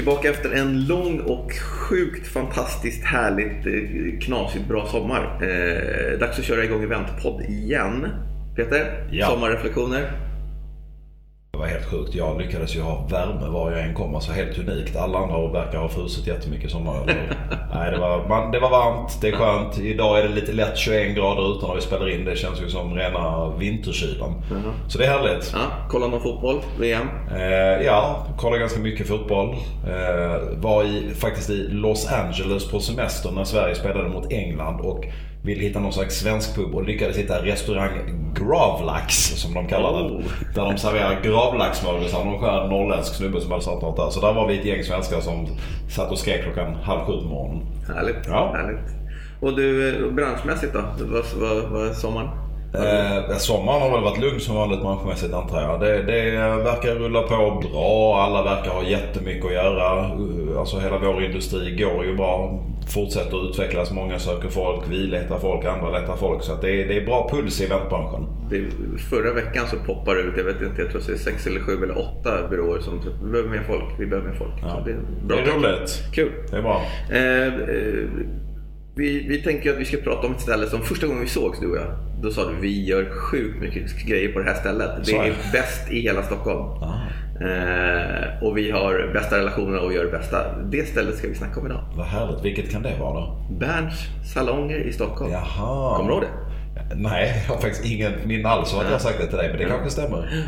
Tillbaka efter en lång och sjukt fantastiskt härligt eh, knasigt bra sommar. Eh, dags att köra igång eventpodd igen. Peter, Ja. sommarreflektioner? Var helt sjukt. Jag lyckades ju ha värme var jag än kom. Alltså helt unikt. Alla andra verkar ha frusit jättemycket sommar. Nej, det var, man, det var varmt. Det är skönt. Idag är det lite lätt 21 grader ute när vi spelar in. Det känns ju som rena vinterkylan. Så det är härligt. Ja, kolla någon fotboll? VM? Eh, ja, kollade ganska mycket fotboll. Eh, var i, faktiskt i Los Angeles på semester när Sverige spelade mot England och ville hitta någon slags svensk pub och lyckades hitta restaurang Gravlax som de kallar den. Oh. Där de serverar gravlaxsmörgåsar. Någon skön norrländsk snubbe som hade startat något där. Så där var vi ett gäng svenskar som satt och skrek klockan halv sju på morgonen. Härligt. Ja. härligt. Och du, eh, branschmässigt då? Vad, är sommaren? Eh, sommaren har väl varit lugn som vanligt branschmässigt antar jag. Det, det verkar rulla på bra. Alla verkar ha jättemycket att göra. Uh, Alltså hela vår industri går ju bra. Fortsätter utvecklas. Många söker folk. Vi letar folk. Andra letar folk. Så det, är, det är bra puls i eventbranschen. Det, förra veckan så poppar det ut, jag vet inte, jag tror att det är sex eller sju eller åtta byråer som vi behöver mer folk, vi behöver mer folk. Ja. Så det är Det bra. är roligt. Kul. Det är bra. Eh, eh, vi, vi tänker att vi ska prata om ett ställe som första gången vi sågs du och jag, då sa du vi gör sjukt mycket grejer på det här stället. Det är bäst i hela Stockholm. Ah. Eh, och vi har bästa relationerna och gör det bästa. Det stället ska vi snacka om idag. Vad härligt. Vilket kan det vara då? Berns salonger i Stockholm. Jaha. Kommer du ihåg det? Nej, jag har faktiskt ingen minne alls av att jag har sagt det till dig. Men det kanske stämmer.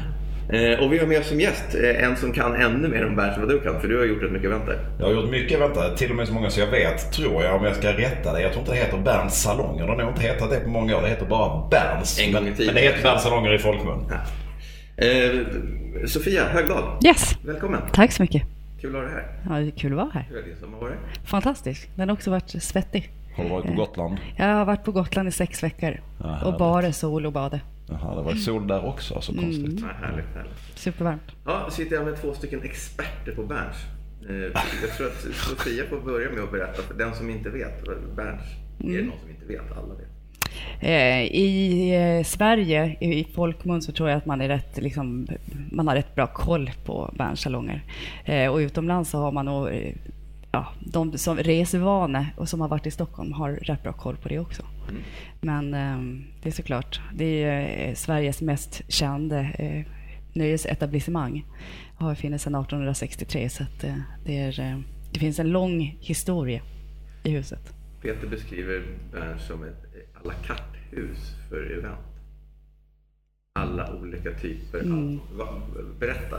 Eh, och vi har med oss som gäst eh, en som kan ännu mer om Berns än vad du kan, för du har gjort rätt mycket eventer. Jag har gjort mycket eventer, till och med så många så jag vet, tror jag, om jag ska rätta det. Jag tror inte det heter Berns salonger. Det har nog inte hetat det på många år. Det heter bara Berns. En gång i tiden. Men det heter Berns salonger i folkmun. Eh, Sofia Högdahl, Yes, välkommen. tack så mycket. Kul att ha dig här. Ja, det är kul att vara här. Hur är det som har varit? Fantastiskt. Den har också varit svettig. Har du varit på Gotland? Jag har varit på Gotland i sex veckor. Ja, och bara sol och bade. Jaha, det var sol där också. Så Mm. konstigt. Ja, härligt, härligt. Supervarmt. Ja, sitter jag med två stycken experter på Berns. Eh, Jag tror att Sofia får börja med att berätta för den som inte vet. Berns är det någon som inte vet, alla vet. Eh, I eh, Sverige, i folkmun, så tror jag att man, är rätt, liksom, man har rätt bra koll på Berns salonger. Och utomlands så har man nog, ja, de som resevana och som har varit i Stockholm har rätt bra koll på det också. Men eh, det är såklart, det är eh, Sveriges mest kända eh, nöjesetablissemang. Har funnits sedan 1863 så att, eh, det, är, eh, det finns en lång historia i huset. Peter beskriver Berns som ett à la carte-hus för event. Alla olika typer. Mm. Allt. Va, berätta.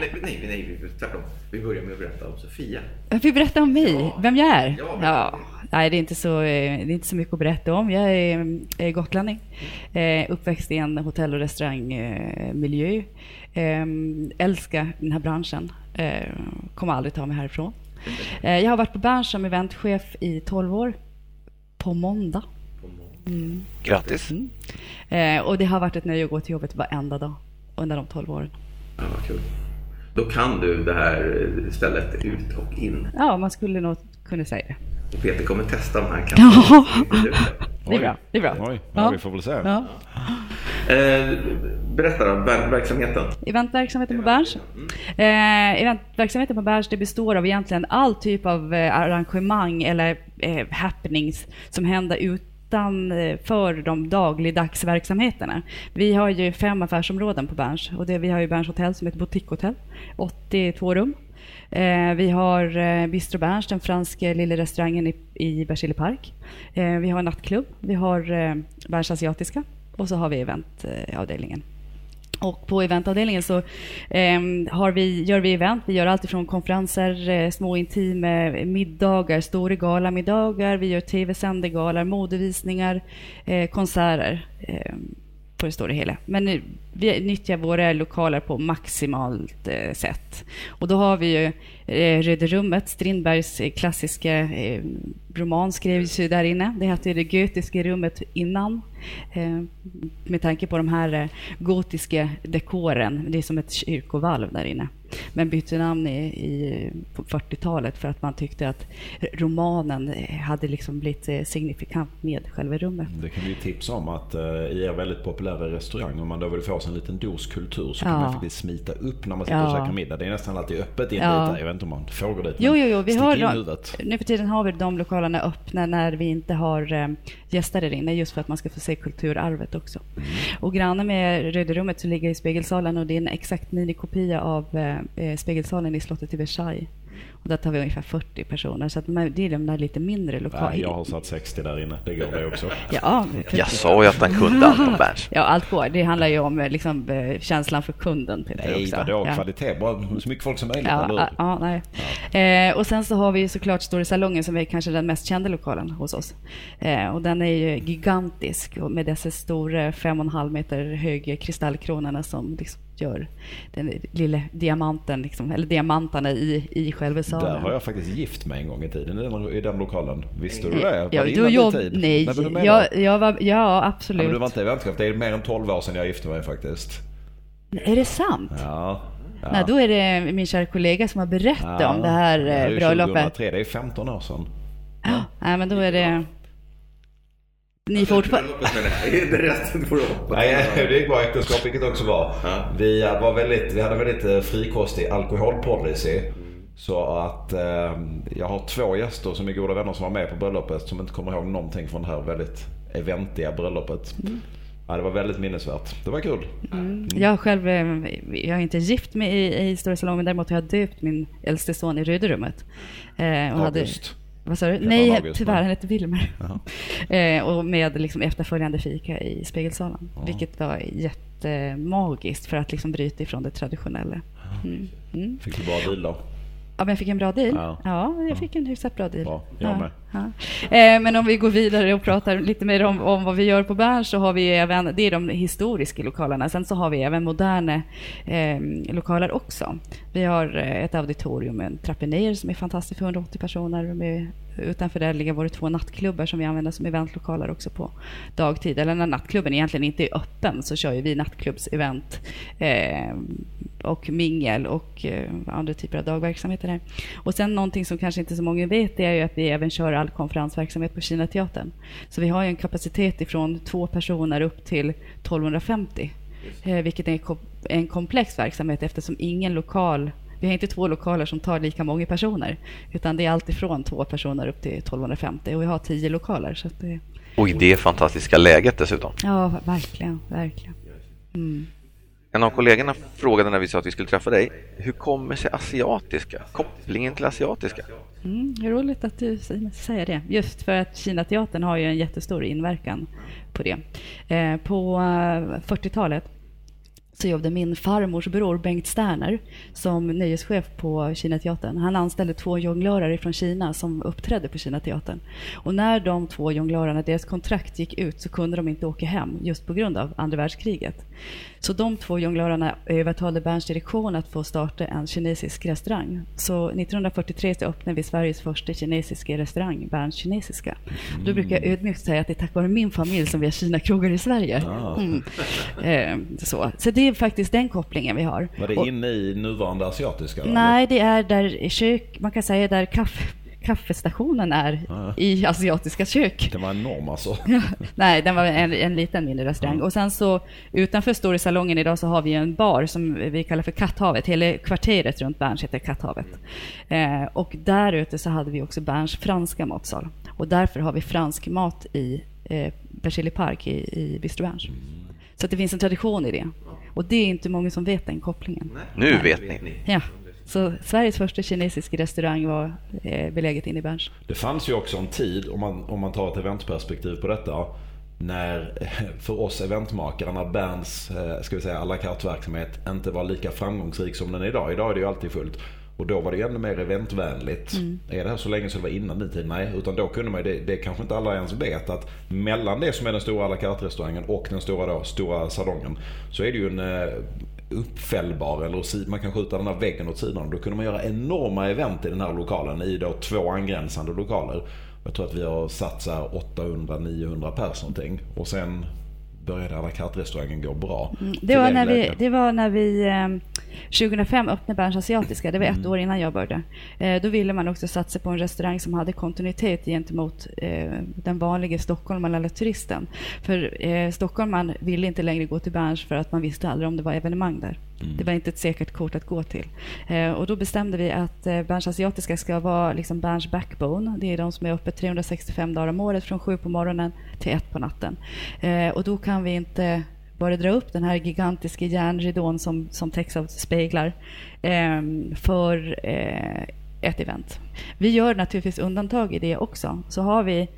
Nej, nej, nej, vi- tvärtom. Vi börjar med att berätta om Sofia. Jag fick berätta om mig, Ja. vem jag är. Ja, Ja, nej, det är, inte så, eh, det är inte så mycket att berätta om. Jag är, är gotlänning, eh, uppväxt i en hotell och restaurangmiljö. Eh, älskar den här branschen, eh, kommer aldrig ta mig härifrån. Eh, jag har varit på Berns som eventchef i 12 år, på måndag. Måndag. Grattis. Mm. Eh, och det har varit ett nöje att gå till jobbet varenda dag under de 12 åren. Ja, vad kul. Då kan du det här stället ut och in. Ja, man skulle nog kunna säga det. Och Peter kommer testa om han kan. Ja. Ut Det är bra. Det är bra. Oj, ja, vi får väl se. Ja. Eh, berätta då, ver- verksamheten. Eventverksamheten på Berns. Eh, eventverksamheten på Berns det består av egentligen all typ av eh, arrangemang eller eh, happenings som händer utanför eh, de dagligdagsverksamheterna. Vi har ju fem affärsområden på Berns och det, vi har ju Berns hotell som är ett boutiquehotell, 82 rum. Eh, vi har eh, Bistro Berns, den franska lilla restaurangen i, i Berzelii park. Eh, vi har en nattklubb, vi har eh, Berns asiatiska och så har vi eventavdelningen. Och på eventavdelningen så eh, har vi, gör vi event. Vi gör allt ifrån konferenser, eh, små intima middagar, stora galamiddagar. Vi gör tv-sända galor, modevisningar, eh, konserter eh, på det stora hela. Men vi nyttjar våra lokaler på maximalt eh, sätt. Och då har vi ju eh, Röda rummet, Strindbergs eh, klassiska eh, roman skrevs ju där inne. Det hette ju det gotiska rummet innan. Eh, med tanke på de här eh, gotiska dekoren. Det är som ett kyrkovalv där inne. Men bytte namn i, i, på 40-talet för att man tyckte att romanen eh, hade liksom blivit eh, signifikant med själva rummet. Det kan vi tipsa om att eh, i er väldigt populära restaurang, om man då vill få sig en liten dos kultur så Ja. kan man faktiskt smita upp när man sitter och Ja. käkar middag. Det är nästan alltid öppet in Ja. dit där. Jag vet inte om man gå dit. Jo, jo, jo. Vi har de, nu för tiden har vi de lokalerna öppna när vi inte har eh, gäster där inne, just för att man ska få se kulturarvet också. Mm. Och granne med Röda så ligger i Spegelsalen och det är en exakt minikopia av eh, eh, Spegelsalen i slottet i Versailles. Där tar vi ungefär 40 personer, så att det är de där lite mindre Nej, lokalerna. jag har satt 60 där inne. Det går det också. Ja, Jag sa ju att han kunde allt om Berns. Ja, allt går. Det handlar ju om eh, liksom, eh, känslan för kunden. Peter, Nej, också. vadå? Ja. Kvalitet. Bara så mycket folk som möjligt, Ja, eller ja, ja, nej. Eh, och sen så har vi ju såklart Storysalongen som är kanske den mest kända lokalen hos oss. Eh, och den är ju gigantisk med dessa stora fem och en halv meter höga kristallkronorna som liksom gör den lilla diamanten, liksom, eller diamanterna i, i själva salen. Där har jag faktiskt gift mig en gång i tiden i den, i den lokalen. Visste du det? Var Ja, det innan din jobb, tid? nej, menar jag, jag var, ja Ja, absolut. men du var inte i vänskap. Det är mer än 12 år sedan jag gifte mig faktiskt. Är det sant? Ja. ja. Nej, då är det min kära kollega som har berättat om det här det är eh, ju bröllopet. 2003, det är 15 år sedan. Ja. Nej, men då är det... Ni fortfarande... Det resten får du hoppa. Nej, det gick bra äktenskap vilket också var. Ja. Vi, var väldigt, vi hade väldigt eh, frikostig alkoholpolicy. Så att eh, jag har två gäster som är goda vänner som var med på bröllopet som inte kommer ihåg någonting från det här väldigt eventiga bröllopet. Ja, det var väldigt minnesvärt. Det var kul. Jag själv, eh, jag är inte gift med i, i Stora Salongen, däremot har jag döpt min äldste son i Röderummet. Eh, och hade- August. Vad sa du? Nej, tyvärr, han heter Wilmer. Eh, och med liksom efterföljande fika i Spegelsalen. Ja. Vilket var jättemagiskt för att liksom bryta ifrån det traditionella. Mm. Mm. Fick du bra deal då? Ja, men jag fick en bra deal. Ja. Ja, jag fick en hyfsat bra deal. Bra, jag ja. med. Ja. Eh, men om vi går vidare och pratar lite mer om, om vad vi gör på Berns så har vi även, det är de historiska lokalerna. Sen så har vi även moderna eh, lokaler också. Vi har eh, ett auditorium med en trappa ner som är fantastiskt för 180 personer. Med, utanför där ligger våra två nattklubbar som vi använder som eventlokaler också på dagtid. Eller när nattklubben egentligen inte är öppen så kör ju vi nattklubbsevent eh, och mingel och eh, andra typer av dagverksamheter här. Och sen någonting som kanske inte så många vet det är ju att vi även kör all konferensverksamhet på Kina teatern. Så vi har ju en kapacitet ifrån två personer upp till 1250. Eh, vilket är en kom- en komplex verksamhet eftersom ingen lokal vi har inte två lokaler som tar lika många personer. Utan det är allt ifrån två personer upp till 1250. Och vi har tio lokaler. Så att det, Och i det fantastiska läget dessutom. ja, verkligen. verkligen. Mm. En av kollegorna frågade när vi sa att vi skulle träffa dig, hur kommer sig asiatiska? Kopplingen till asiatiska? Mm, roligt att du säger det. Just för att Kinateatern har ju en jättestor inverkan på det. Eh, på eh, 40-talet så jobbade min farmors bror Bengt Sterner som nöjeschef på Kinateatern. Han anställde två jonglörer från Kina som uppträdde på Kinateatern. Och när de två jonglörerna, deras kontrakt gick ut så kunde de inte åka hem just på grund av andra världskriget. Så de två jonglörerna övertalade Berns direktion att få starta en kinesisk restaurang. Så 1943 så öppnade vi Sveriges första kinesiska restaurang, Berns kinesiska. Då brukar jag ödmjukt säga att det är tack vare min familj som vi har Kina-krogar i Sverige. Ah. Mm. Eh, så. så det är faktiskt den kopplingen vi har. Var det inne i nuvarande asiatiska? eller? Nej, det är där kök, man kan säga där kaffe, kaffestationen är Ah. i asiatiska kök. Det var enorm alltså. Nej, den var en, en liten mindre restaurang. Och sen så utanför Storysalongen idag så har vi en bar som vi kallar för Katthavet. Hela kvarteret runt Berns heter Katthavet. Eh, och där ute så hade vi också Berns franska matsal. Och därför har vi fransk mat i eh, Berzelii Park i, i Bistro Berns. Så att det finns en tradition i det. Och det är inte många som vet den kopplingen. Nu vet ni. Ja. Så Sveriges första kinesiska restaurang var eh, beläget inne i Berns. Det fanns ju också en tid, om man, om man tar ett eventperspektiv på detta, när för oss eventmakare, när Berns eh, ska vi säga, à la carte-verksamhet inte var lika framgångsrik som den är idag. Idag är det ju alltid fullt. Och då var det ju ännu mer eventvänligt. Är det här så länge som det var innan din tid? Nej, utan då kunde man ju, det, det kanske inte alla ens vet, att mellan det som är den stora à la carte-restaurangen och den stora, då, stora salongen så är det ju en eh, uppfällbar, eller man kan skjuta den här väggen åt sidan. Då kunde man göra enorma event i den här lokalen i då två angränsande lokaler. Jag tror att vi har satt 800-900 pers någonting. Och sen började alla kattrestaurangen gå bra. Mm, det, var när vi, det var när vi eh, 2005 öppnade Berns Asiatiska, det var ett mm. år innan jag började. Eh, då ville man också satsa på en restaurang som hade kontinuitet gentemot eh, den vanliga stockholmaren eller turisten. För eh, stockholmaren ville inte längre gå till Berns för att man visste aldrig om det var evenemang där. Mm. Det var inte ett säkert kort att gå till. Eh, och då bestämde vi att eh, Berns Asiatiska ska vara liksom Berns backbone. Det är de som är uppe 365 dagar om året från sju på morgonen till ett på natten. Eh, och då kan vi inte bara dra upp den här gigantiska järnridån som, som täcks av speglar eh, för eh, ett event. Vi gör naturligtvis undantag i det också. Så har vi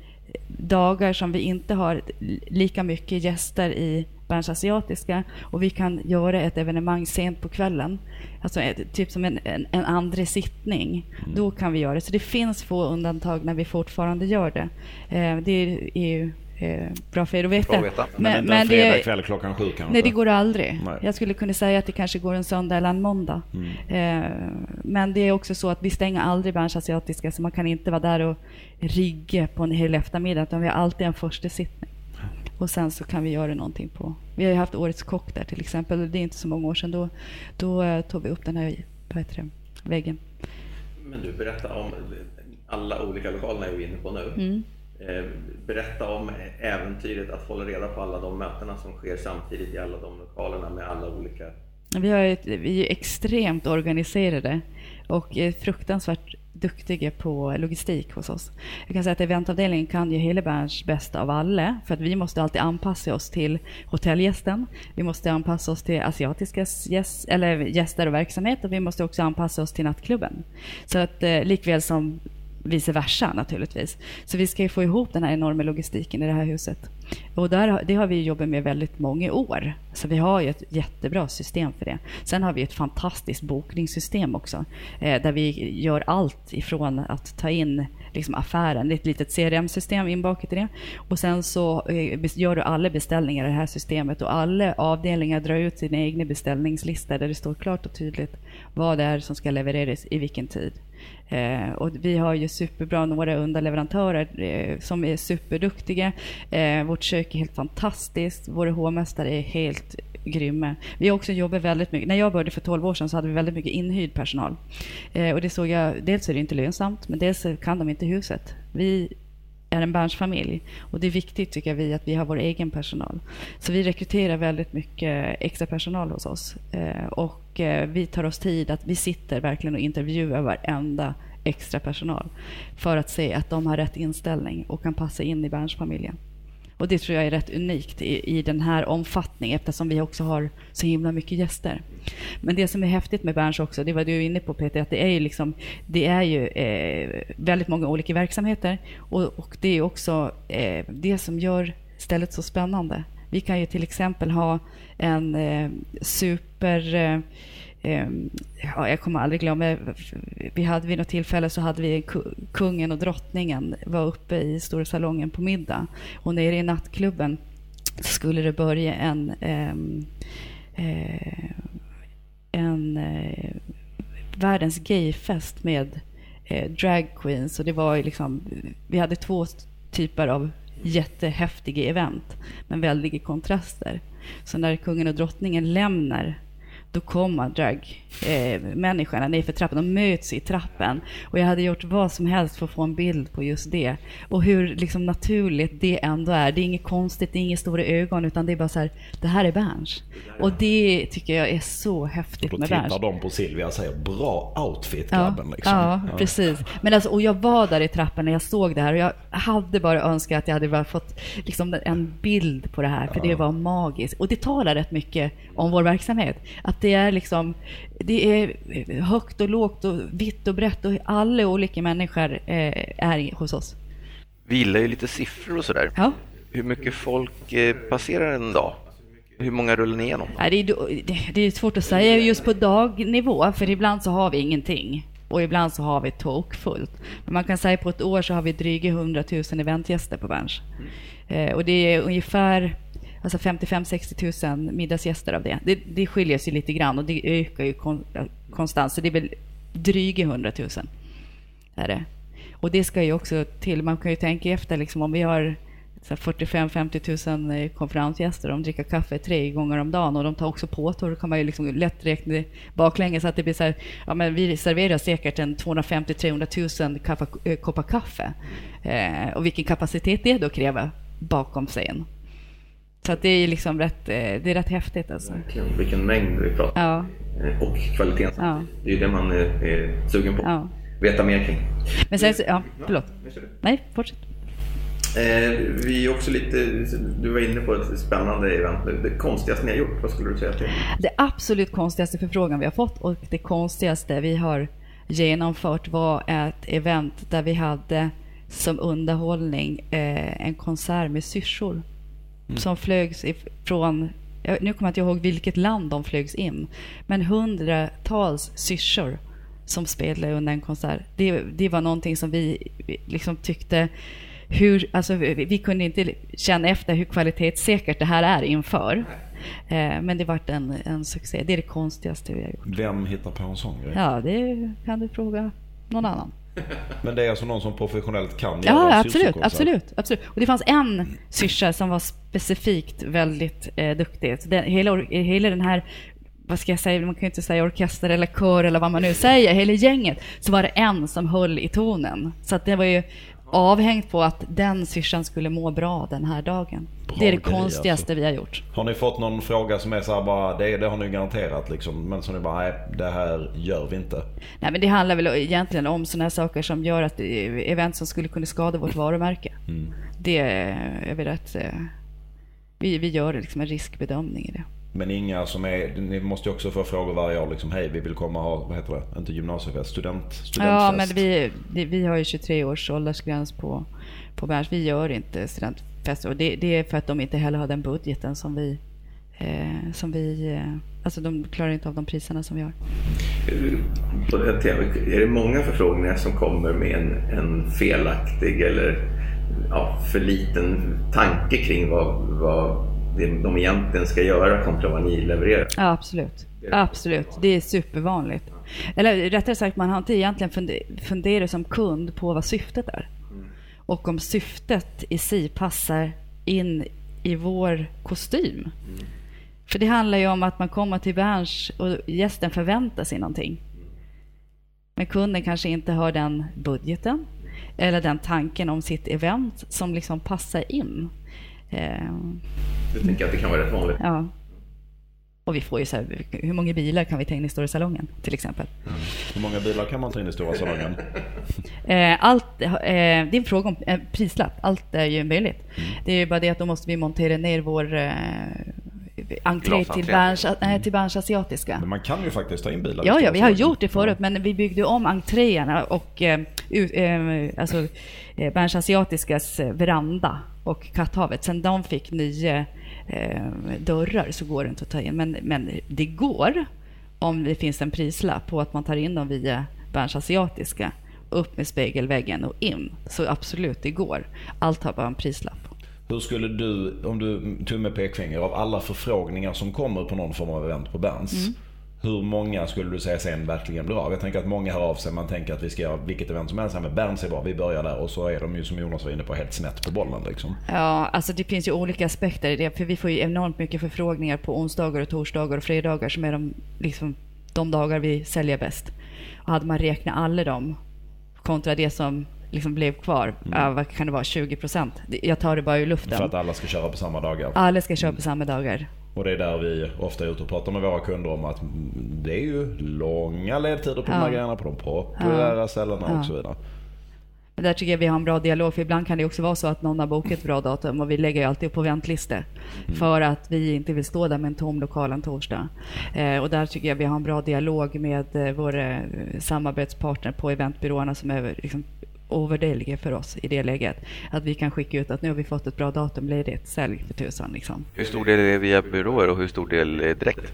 dagar som vi inte har lika mycket gäster i Berns Asiatiska och vi kan göra ett evenemang sent på kvällen, alltså typ som en, en, en andra sittning, mm. då kan vi göra det. Så det finns få undantag när vi fortfarande gör det. Eh, det är ju eh, bra för er att veta. Bra att veta. Men, men, men en fredag kväll klockan sju kanske? Nej, det går aldrig. Nej. Jag skulle kunna säga att det kanske går en söndag eller en måndag. Mm. Eh, men det är också så att vi stänger aldrig Berns Asiatiska, så man kan inte vara där och rigga på en hel eftermiddag, utan vi har alltid en första sittning. Och sen så kan vi göra någonting på... Vi har ju haft Årets kock där till exempel. Det är inte så många år sedan. Då, då eh, tog vi upp den här vad heter det, väggen. Men du, berätta om alla olika lokalerna är vi inne på nu. Mm. Eh, berätta om äventyret att hålla reda på alla de mötena som sker samtidigt i alla de lokalerna med alla olika... Vi, har ett, vi är extremt organiserade och fruktansvärt duktiga på logistik hos oss. Jag kan säga att eventavdelningen kan ju Hillebergs bäst av alla, för att vi måste alltid anpassa oss till hotellgästen. Vi måste anpassa oss till asiatiska gäst, eller gäster och verksamhet och vi måste också anpassa oss till nattklubben. Så att eh, likväl som vice versa naturligtvis. Så vi ska ju få ihop den här enorma logistiken i det här huset. Och där, det har vi jobbat med väldigt många år. Så vi har ju ett jättebra system för det. Sen har vi ett fantastiskt bokningssystem också. Eh, där vi gör allt ifrån att ta in liksom affären, det är ett litet CRM-system inbakat i det. Och sen så eh, gör du alla beställningar i det här systemet och alla avdelningar drar ut sina egna beställningslistor där det står klart och tydligt vad det är som ska levereras i vilken tid. Eh, och vi har ju superbra några underleverantörer eh, som är superduktiga. Eh, vårt kök är helt fantastiskt. Våra hovmästare är helt grymma. Vi har också jobbat väldigt mycket. När jag började för 12 år sedan så hade vi väldigt mycket inhyrd personal. Eh, och det såg jag, dels är det inte lönsamt, men dels kan de inte huset. Vi är en branschfamilj och det är viktigt tycker vi att vi har vår egen personal. Så vi rekryterar väldigt mycket extra personal hos oss eh, och eh, vi tar oss tid att vi sitter verkligen och intervjuar varenda extra personal för att se att de har rätt inställning och kan passa in i branschfamiljen. Och det tror jag är rätt unikt i, i den här omfattningen eftersom vi också har så himla mycket gäster. Men det som är häftigt med Berns också, det var du inne på Peter, att det är ju, liksom, det är ju eh, väldigt många olika verksamheter och, och det är också eh, det som gör stället så spännande. Vi kan ju till exempel ha en eh, super eh, Ehm, ja, jag kommer aldrig glömma, vi hade vid något tillfälle så hade vi kungen och drottningen var uppe i stora salongen på middag och nere i nattklubben skulle det börja en, ehm, eh, en eh, världens gayfest med eh, drag queens och det var liksom, vi hade två typer av jättehäftiga event men väldiga kontraster. Så när kungen och drottningen lämnar då kommer dragmänniskorna eh, nerför trappan. De möts i trappen. Och jag hade gjort vad som helst för att få en bild på just det. Och hur liksom naturligt det ändå är. Det är inget konstigt, det är inga stora ögon, utan det är bara så här, det här är Berns. Och det tycker jag är så häftigt med Berns. Då tittar de på Silvia och säger, bra outfit grabben. Ja, liksom. ja, ja, precis. Men alltså, och jag var där i trappen när jag såg det här och jag hade bara önskat att jag hade bara fått liksom en bild på det här, för ja. det var magiskt. Och det talar rätt mycket om vår verksamhet. Att det är liksom, det är högt och lågt och vitt och brett och alla olika människor eh, är hos oss. Vi gillar ju lite siffror och sådär. Ja. Hur mycket folk eh, passerar en dag? Hur många rullar ni igenom? Ja, det, är, det är svårt att säga just på dagnivå, för ibland så har vi ingenting och ibland så har vi tokfullt. Men man kan säga på ett år så har vi dryga 100 000 eventgäster på Berns. Mm. Eh, och det är ungefär alltså 55-60 000 middagsgäster av det. det. Det skiljer sig lite grann och det ökar ju kon, konstant, så det är väl dryga 100 000. Är det. Och det ska ju också till, man kan ju tänka efter liksom, om vi har 45-50 000 eh, konferensgäster. De dricker kaffe tre gånger om dagen och de tar också påtår, Då kan man ju liksom lätt räkna baklänges så att det blir så här, ja men vi serverar säkert en 250-300 000 kaffe, koppar kaffe. Eh, och vilken kapacitet det då kräver bakom scen. Så det är liksom rätt, eh, det är rätt häftigt alltså. Vilken mängd vi pratar ja. Och kvaliteten. Ja. Det är ju det man är, är sugen på. Ja. Veta mer kring. Men sen, ja, förlåt. Nej, fortsätt. Eh, vi är också lite, du var inne på ett spännande event. Det konstigaste ni har gjort, vad skulle du säga till? Det absolut konstigaste förfrågan vi har fått och det konstigaste vi har genomfört var ett event där vi hade som underhållning eh, en konsert med syrsor mm. som flögs ifrån nu kommer jag inte ihåg vilket land de flögs in, men hundratals syrsor som spelade under en konsert. Det, det var någonting som vi liksom tyckte hur, alltså, vi kunde inte känna efter hur kvalitetssäkert det här är inför. Eh, men det vart en, en succé. Det är det konstigaste vi har gjort. Vem hittar på en sån grej? Ja, det kan du fråga någon annan. Men det är alltså någon som professionellt kan göra Ja, absolut, absolut, absolut. Och det fanns en syrsa som var specifikt väldigt eh, duktig. Så den, hela, hela den här vad ska jag säga, man kan ju inte säga orkester eller kör eller vad man nu säger, hela gänget, så var det en som höll i tonen. Så att det var ju avhängt på att den syrsan skulle må bra den här dagen. Bra det är det konstigaste alltså. vi har gjort. Har ni fått någon fråga som är så bara, det, det har ni garanterat liksom, men som ni bara, nej det här gör vi inte? Nej men det handlar väl egentligen om sådana här saker som gör att event som skulle kunna skada vårt varumärke. Mm. Det är vi rätt, eh, vi, vi gör liksom en riskbedömning i det. Men inga som är, ni måste ju också få frågor varje år liksom, hej vi vill komma och ha, vad heter det, inte gymnasiefest, student, studentfest. Ja men vi, vi har ju 23 års åldersgräns på, på Berns, vi gör inte studentfester och det, det, är för att de inte heller har den budgeten som vi, eh, som vi eh, alltså de klarar inte av de priserna som vi har. Är det många förfrågningar som kommer med en, en felaktig eller ja, för liten tanke kring vad, vad det de egentligen ska göra kontra vad ni levererar. Ja, absolut. Absolut, det är supervanligt. Eller rättare sagt, man har inte egentligen funderat som kund på vad syftet är. Och om syftet i sig passar in i vår kostym. För det handlar ju om att man kommer till bransch och gästen förväntar sig någonting. Men kunden kanske inte har den budgeten eller den tanken om sitt event som liksom passar in. Du tänker att det kan vara rätt vanligt? Ja. Och vi får ju så här, hur många bilar kan vi ta in i stora salongen till exempel? Mm. Hur många bilar kan man ta in i stora salongen? Eh, allt, eh, det är en fråga om eh, prislapp. Allt är ju möjligt. Mm. Det är bara det att då måste vi montera ner vår entré till Berns, äh, till Berns Asiatiska. Men man kan ju faktiskt ta in bilar. Ja, ja vi har gjort det förut, men vi byggde om entréerna och eh, eh, alltså, Berns Asiatiskas veranda och Katthavet. Sen de fick nya eh, dörrar så går det inte att ta in. Men, men det går om det finns en prislapp på att man tar in dem via Berns Asiatiska. Upp med spegelväggen och in. Så absolut, det går. Allt har bara en prislapp. Hur skulle du, om du tumme pekfinger, av alla förfrågningar som kommer på någon form av event på Berns. Mm. Hur många skulle du säga sen verkligen blir av? Jag tänker att många hör av sig. Man tänker att vi ska göra vilket event som helst. Men Berns är bra, vi börjar där. Och så är de ju som Jonas var inne på helt snett på bollen. Liksom. Ja, alltså det finns ju olika aspekter i det. För vi får ju enormt mycket förfrågningar på onsdagar och torsdagar och fredagar som är de, liksom, de dagar vi säljer bäst. Och hade man räknat alla dem kontra det som liksom blev kvar, mm. äh, vad kan det vara, 20 procent? Jag tar det bara ur luften. För att alla ska köra på samma dagar? Alla ska köra på samma dagar. Och det är där vi ofta är ute och pratar med våra kunder om att det är ju långa ledtider på ja. de här grejerna, på de populära ja. ställena ja. och så vidare. Men där tycker jag vi har en bra dialog, för ibland kan det också vara så att någon har bokat ett bra datum och vi lägger ju alltid på väntlistor mm. för att vi inte vill stå där med en tom lokal en torsdag. Eh, och där tycker jag vi har en bra dialog med eh, våra samarbetspartner på eventbyråerna som är liksom ovärderliga för oss i det läget. Att vi kan skicka ut att nu har vi fått ett bra datum ledigt, sälj för tusan. Liksom. Hur stor del är via byråer och hur stor del är direkt?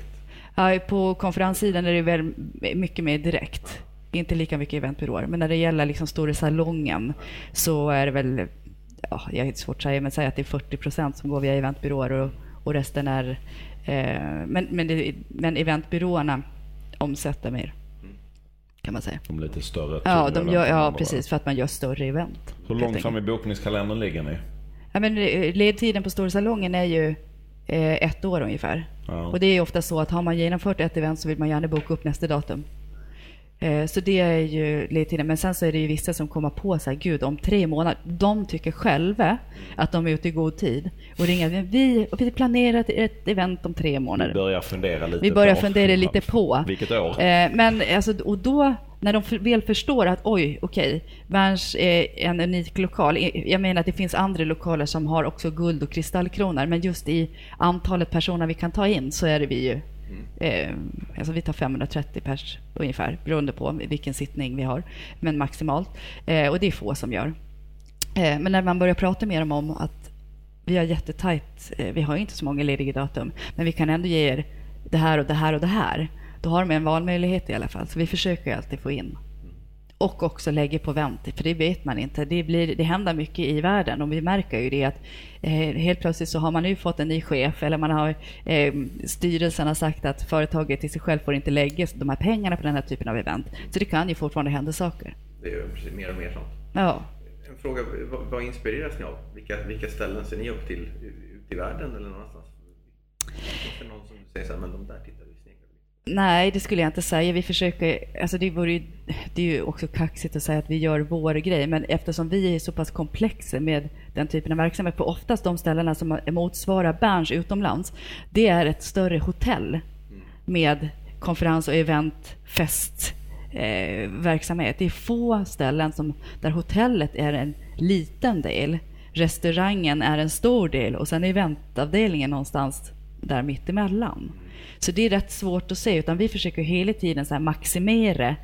Ja, på konferenssidan är det väl mycket mer direkt. Inte lika mycket eventbyråer. Men när det gäller liksom stora salongen så är det väl, ja, jag är svårt att säga, men säg att det är 40 procent som går via eventbyråer och, och resten är... Eh, men, men, det, men eventbyråerna omsätter mer kan man säga. De lite större? Ja, de gör, ja precis, för att man gör större event. Hur långt fram i bokningskalendern ligger ni? Ja, men eh, ledtiden på Storsalongen är ju eh, ett år ungefär. Ja. Och det är ofta så att har man genomfört ett event så vill man gärna boka upp nästa datum. Eh, Så det är ju ledtiden. Men sen så är det ju vissa som kommer på så här, gud om tre månader. De tycker själva att de är ute i god tid. Och ringer, "Men vi, vi planerar ett- event om tre Vi månader. börjar fundera lite Vi börjar på fundera lite på. vilket år. Eh, men alltså, och då, när de väl förstår att oj, okej, Berns är en unik lokal. Eh, Jag menar att det finns andra lokaler som har också guld och kristallkronor, men just i antalet personer vi kan ta in så är det vi ju Mm. Eh, alltså vi tar 530 pers ungefär, beroende på vilken sittning vi har, men maximalt. Eh, och det är få som gör. Eh, men när man börjar prata med dem om att vi har jättetajt, eh, vi har inte så många lediga datum, men vi kan ändå ge er det här och det här och det här. Då har de en valmöjlighet i alla fall, så vi försöker alltid få in. Och också lägger på vänt, för det vet man inte. Det, blir, det händer mycket i världen och vi märker ju det att eh, helt plötsligt så har man nu fått en ny chef eller man har eh, styrelsen har sagt att företaget i sig själv får inte lägga de här pengarna på den här typen av event. Så det kan ju fortfarande hända saker. Det är ju precis mer och mer sånt. Ja. En fråga, vad, vad inspireras ni av? Vilka, vilka ställen ser ni upp till ute i världen eller någonstans? Finns det någon som säger så här, men de där tittar Nej, det skulle jag inte säga. Vi försöker, alltså det, vore ju, det är ju också kaxigt att säga att vi gör vår grej, men eftersom vi är så pass komplexa med den typen av verksamhet, på oftast de ställena som motsvarar Berns utomlands, det är ett större hotell med konferens och event, fest, eh, verksamhet. Det är få ställen som, där hotellet är en liten del, restaurangen är en stor del och sen är eventavdelningen någonstans där mittemellan. Så det är rätt svårt att se, utan vi försöker hela tiden så här maximera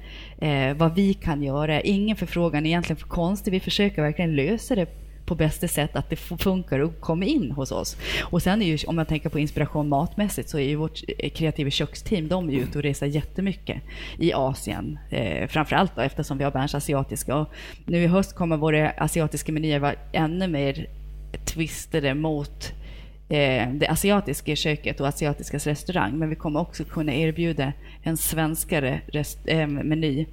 eh, vad vi kan göra. Ingen förfrågan är egentligen för konstig, vi försöker verkligen lösa det på bästa sätt, att det funkar och kommer in hos oss. Och sen är ju, om man tänker på inspiration matmässigt, så är ju vårt eh, kreativa köksteam, de är ute och reser jättemycket i Asien. Eh, framförallt då, eftersom vi har Berns asiatiska. Och nu i höst kommer våra asiatiska menyer vara ännu mer twistade mot Eh, det asiatiska köket och asiatiskas restaurang. Men vi kommer också kunna erbjuda en svenskare rest, eh, meny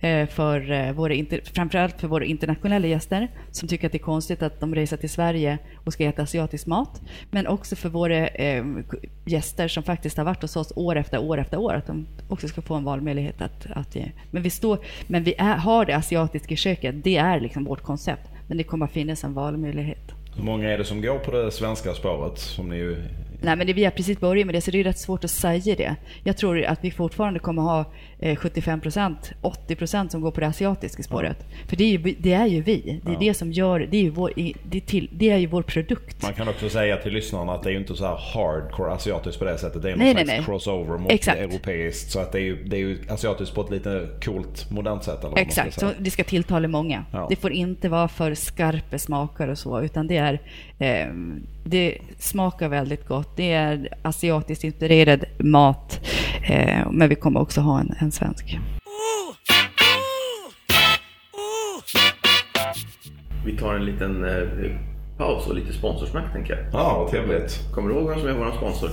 eh, för eh, våra, framförallt för våra internationella gäster som tycker att det är konstigt att de reser till Sverige och ska äta asiatisk mat. Men också för våra eh, gäster som faktiskt har varit hos oss år efter år efter år, att de också ska få en valmöjlighet att, att ge. Men vi, står, men vi är, har det asiatiska köket, det är liksom vårt koncept. Men det kommer att finnas en valmöjlighet. Hur många är det som går på det svenska spåret? Som ni ju... Nej, men det, vi har precis börjat med det, så det är rätt svårt att säga det. Jag tror att vi fortfarande kommer ha eh, 75 procent, 80 procent som går på det asiatiska spåret. För det är ju, det är ju vi. Det är Ja. det som gör, det är ju vår, det till, det är ju vår produkt. Man kan också säga till lyssnarna att det är ju inte så här hardcore asiatiskt på det sättet. Det är någon Nej, slags nej. crossover mot Exakt. europeiskt. Så att det är, ju, det är ju asiatiskt på ett lite coolt, modernt sätt. Eller Exakt, så det ska tilltala många. Ja. Det får inte vara för skarpa smaker och så, utan det är eh, det smakar väldigt gott. Det är asiatiskt inspirerad mat, eh, men vi kommer också ha en, en svensk. Vi tar en liten eh, paus och lite sponsorsnack tänker jag. Ja, vad trevligt. Kommer du ihåg vem som är vår sponsor?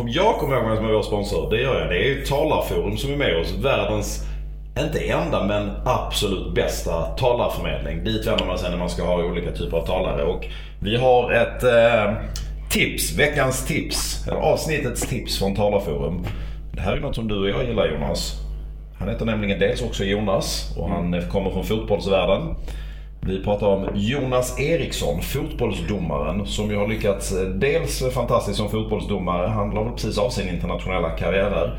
Om jag kommer ihåg vem som är vår sponsor, det gör jag. Det är ju Talarforum som är med oss. Världens, inte enda, men absolut bästa talarförmedling. Dit vänder man sig när man ska ha olika typer av talare. Och vi har ett eh, tips, veckans tips, eller avsnittets tips från Talarforum. Det här är något som du och jag gillar Jonas. Han heter nämligen dels också Jonas och han kommer från fotbollsvärlden. Vi pratar om Jonas Eriksson, fotbollsdomaren, som ju har lyckats eh, dels fantastiskt som fotbollsdomare, han la väl precis av sin internationella karriär där,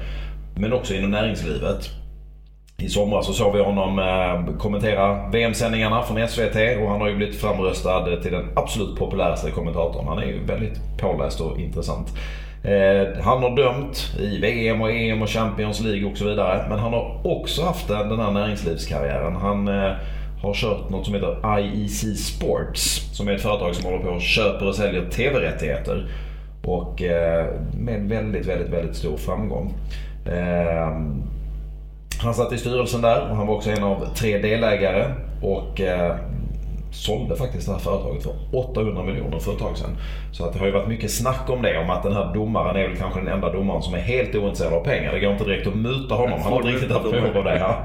men också inom näringslivet. I somras så såg vi honom eh, kommentera VM-sändningarna från SVT och han har ju blivit framröstad till den absolut populäraste kommentatorn. Han är ju väldigt påläst och intressant. Eh, han har dömt i VM och EM och Champions League och så vidare. Men han har också haft den här näringslivskarriären. Han eh, har kört något som heter IEC Sports. Som är ett företag som håller på och köper och säljer TV-rättigheter. Och med väldigt, väldigt, väldigt stor framgång. Eh, han satt i styrelsen där och han var också en av tre delägare och eh, sålde faktiskt det här företaget för 800 miljoner för ett tag sedan. Så att det har ju varit mycket snack om det, om att den här domaren är väl kanske den enda domaren som är helt ointresserad av pengar. Det går inte direkt att muta honom. Han har inte riktigt haft behov av det. Ja.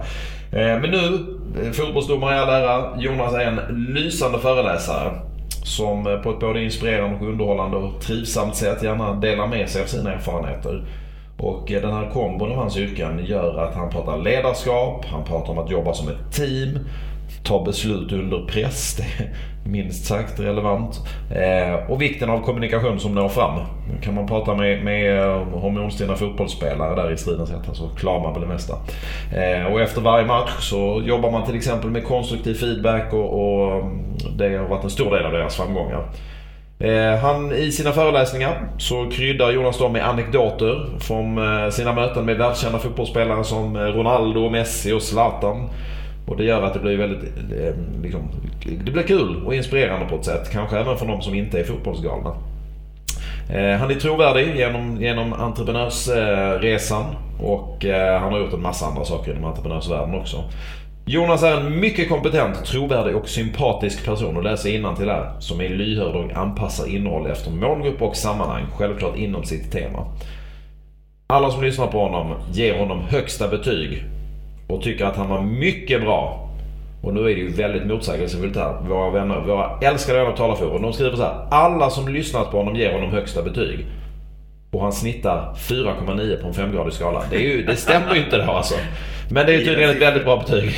Eh, Men nu, eh, fotbollsdomare i all ära, Jonas är en lysande föreläsare. som på ett både inspirerande och underhållande och trivsamt sätt gärna delar med sig av sina erfarenheter. Och eh, den här kombon av hans yrken gör att han pratar ledarskap, han pratar om att jobba som ett team, ta beslut under press. Det är minst sagt relevant. Eh, och vikten av kommunikation som når fram. Kan man prata med, med eh, hormonstinna fotbollsspelare där i stridens hetta så klarar man väl det mesta. Eh, och efter varje match så jobbar man till exempel med konstruktiv feedback och, och det har varit en stor del av deras framgångar. Eh, han, I sina föreläsningar så kryddar Jonas dem med anekdoter från eh, sina möten med världskända fotbollsspelare som eh, Ronaldo, Messi och Zlatan. Och det gör att det blir väldigt liksom, det blir kul och inspirerande på ett sätt. Kanske även för de som inte är fotbollsgalna. Han är trovärdig genom, genom entreprenörsresan och han har gjort en massa andra saker inom entreprenörsvärlden också. Jonas är en mycket kompetent, trovärdig och sympatisk person och läser till här. Som är lyhörd och anpassar innehåll efter målgrupp och sammanhang, självklart inom sitt tema. Alla som lyssnar på honom ger honom högsta betyg och tycker att han var mycket bra. Och nu är det ju väldigt motsägelsefullt här. Våra vänner, våra älskade vänner talar för och de skriver så här. Alla som lyssnat på honom ger honom högsta betyg. Och han snittar 4,9 på en femgradig skala. Det, är ju, det stämmer ju inte då alltså. Men det är tydligen ett väldigt bra betyg.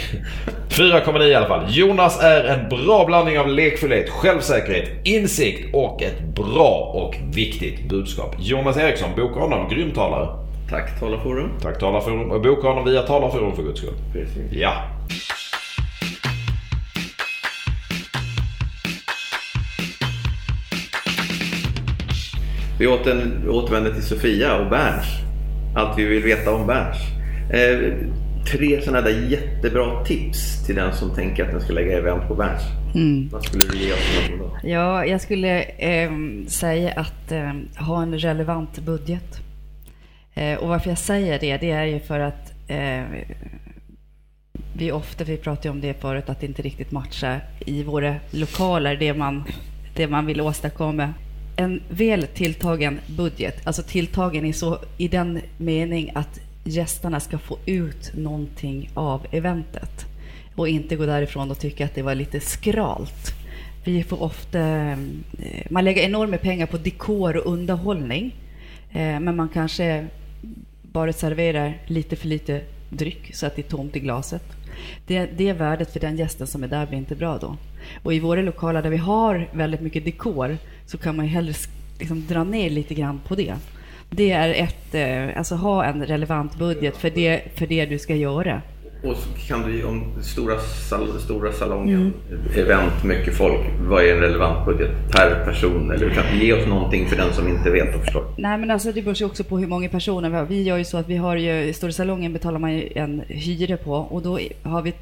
4,9 i alla fall. Jonas är en bra blandning av lekfullhet, självsäkerhet, insikt och ett bra och viktigt budskap. Jonas Eriksson, boka honom. Grym talare. Tack Talarforum. Tack Talarforum. Och boka honom via Talarforum för guds skull. Precis. Ja. Vi återvänder till Sofia och Berns. Allt vi vill veta om Berns. Eh, tre sådana där jättebra tips till den som tänker att den ska lägga event på Berns. Mm. Vad skulle du ge oss då? Ja, jag skulle eh, säga att eh, ha en relevant budget. Eh, och varför jag säger det, det är ju för att eh, vi ofta, vi pratade om det förut, att det inte riktigt matchar i våra lokaler, det man, det man vill åstadkomma. En väl tilltagen budget, alltså tilltagen i, så, i den mening att gästerna ska få ut någonting av eventet och inte gå därifrån och tycka att det var lite skralt. Vi får ofta, eh, man lägger enorma pengar på dekor och underhållning, eh, men man kanske bara serverar lite för lite dryck så att det är tomt i glaset. Det, det värdet för den gästen som är där blir inte bra då. Och i våra lokaler där vi har väldigt mycket dekor så kan man ju hellre liksom dra ner lite grann på det. Det är ett, eh, alltså ha en relevant budget för det, för det du ska göra. Och kan du om stora, sal, stora salongen, mm. event, mycket folk. Vad är en relevant budget per person? Eller kan du ge oss någonting för den som inte vet och förstår? Nej men alltså det beror ju också på hur många personer vi har. Vi gör ju så att vi har ju, i stora salongen betalar man ju en hyra på och då har vi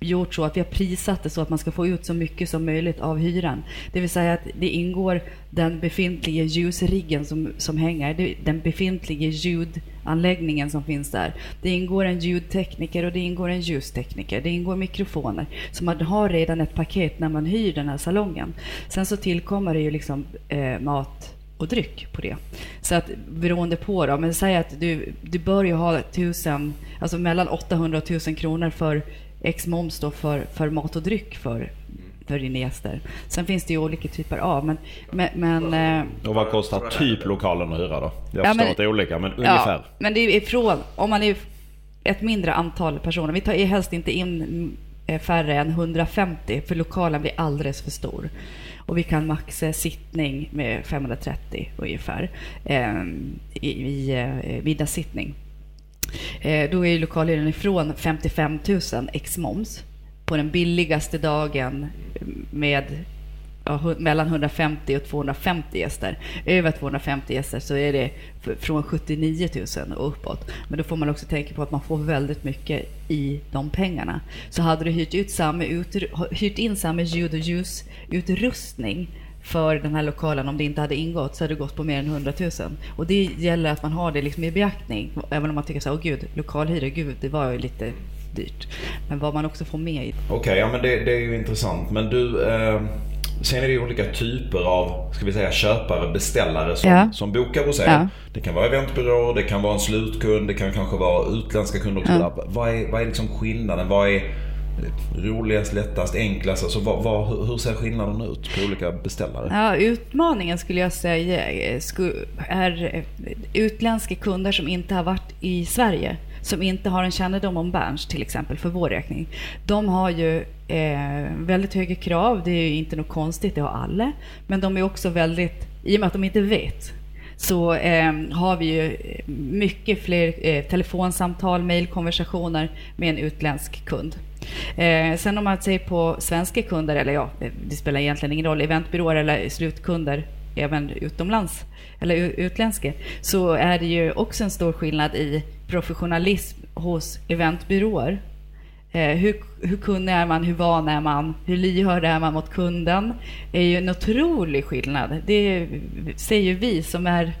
gjort så att vi har prissatt det så att man ska få ut så mycket som möjligt av hyran. Det vill säga att det ingår den befintliga ljusriggen som, som hänger, den befintliga ljudanläggningen som finns där. Det ingår en ljudtekniker och det ingår en ljustekniker. Det ingår mikrofoner. Så man har redan ett paket när man hyr den här salongen. Sen så tillkommer det ju liksom eh, mat och dryck på det. Så att beroende på då, men säg att du, du bör ju ha tusen, alltså mellan 800 och 1000 kronor för X moms då för, för mat och dryck för, för dina gäster. Sen finns det ju olika typer av, men... men, men eh, och vad kostar typ lokalen att hyra då? Jag ja, förstår men, att det är olika, men ungefär. Ja, men det är från, om man är ett mindre antal personer, vi tar helst inte in eh, färre än 150, för lokalen blir alldeles för stor. Och vi kan maxa sittning med 530 ungefär eh, i, i eh, middagssittning. Eh, då är lokalhyran ifrån 55 000 ex moms på den billigaste dagen med ja, mellan 150 och 250 gäster. Över 250 gäster så är det från 79 000 och uppåt. Men då får man också tänka på att man får väldigt mycket i de pengarna. Så hade du hyrt, ut samma, hyrt in samma ljud och ljusutrustning för den här lokalen om det inte hade ingått så hade det gått på mer än 100 000. Och det gäller att man har det liksom i beaktning. Även om man tycker så åh gud, lokalhyra, gud, det var ju lite dyrt. Men vad man också får med i. Okej, okay, ja men det, det, är ju intressant. Men du, eh, sen är det ju olika typer av, ska vi säga köpare, beställare som, ja. som bokar hos er. Ja. Det kan vara eventbyråer, det kan vara en slutkund, det kan kanske vara utländska kunder ja. Vad är, vad är liksom skillnaden? Vad är roligast, lättast, enklast? Alltså, vad, vad, hur ser skillnaden ut på olika beställare? Ja, utmaningen skulle jag säga är utländska kunder som inte har varit i Sverige som inte har en kännedom om Berns till exempel för vår räkning. De har ju eh, väldigt höga krav, det är ju inte något konstigt, det har alla. Men de är också väldigt, i och med att de inte vet, så eh, har vi ju mycket fler eh, telefonsamtal, mejlkonversationer med en utländsk kund. Eh, sen om man ser på svenska kunder, eller ja, det spelar egentligen ingen roll, eventbyråer eller slutkunder även utomlands eller utländska, så är det ju också en stor skillnad i professionalism hos eventbyråer. Eh, hur, hur kunnig är man? Hur van är man? Hur lyhörd är man mot kunden? Det är ju en otrolig skillnad. Det säger vi som är,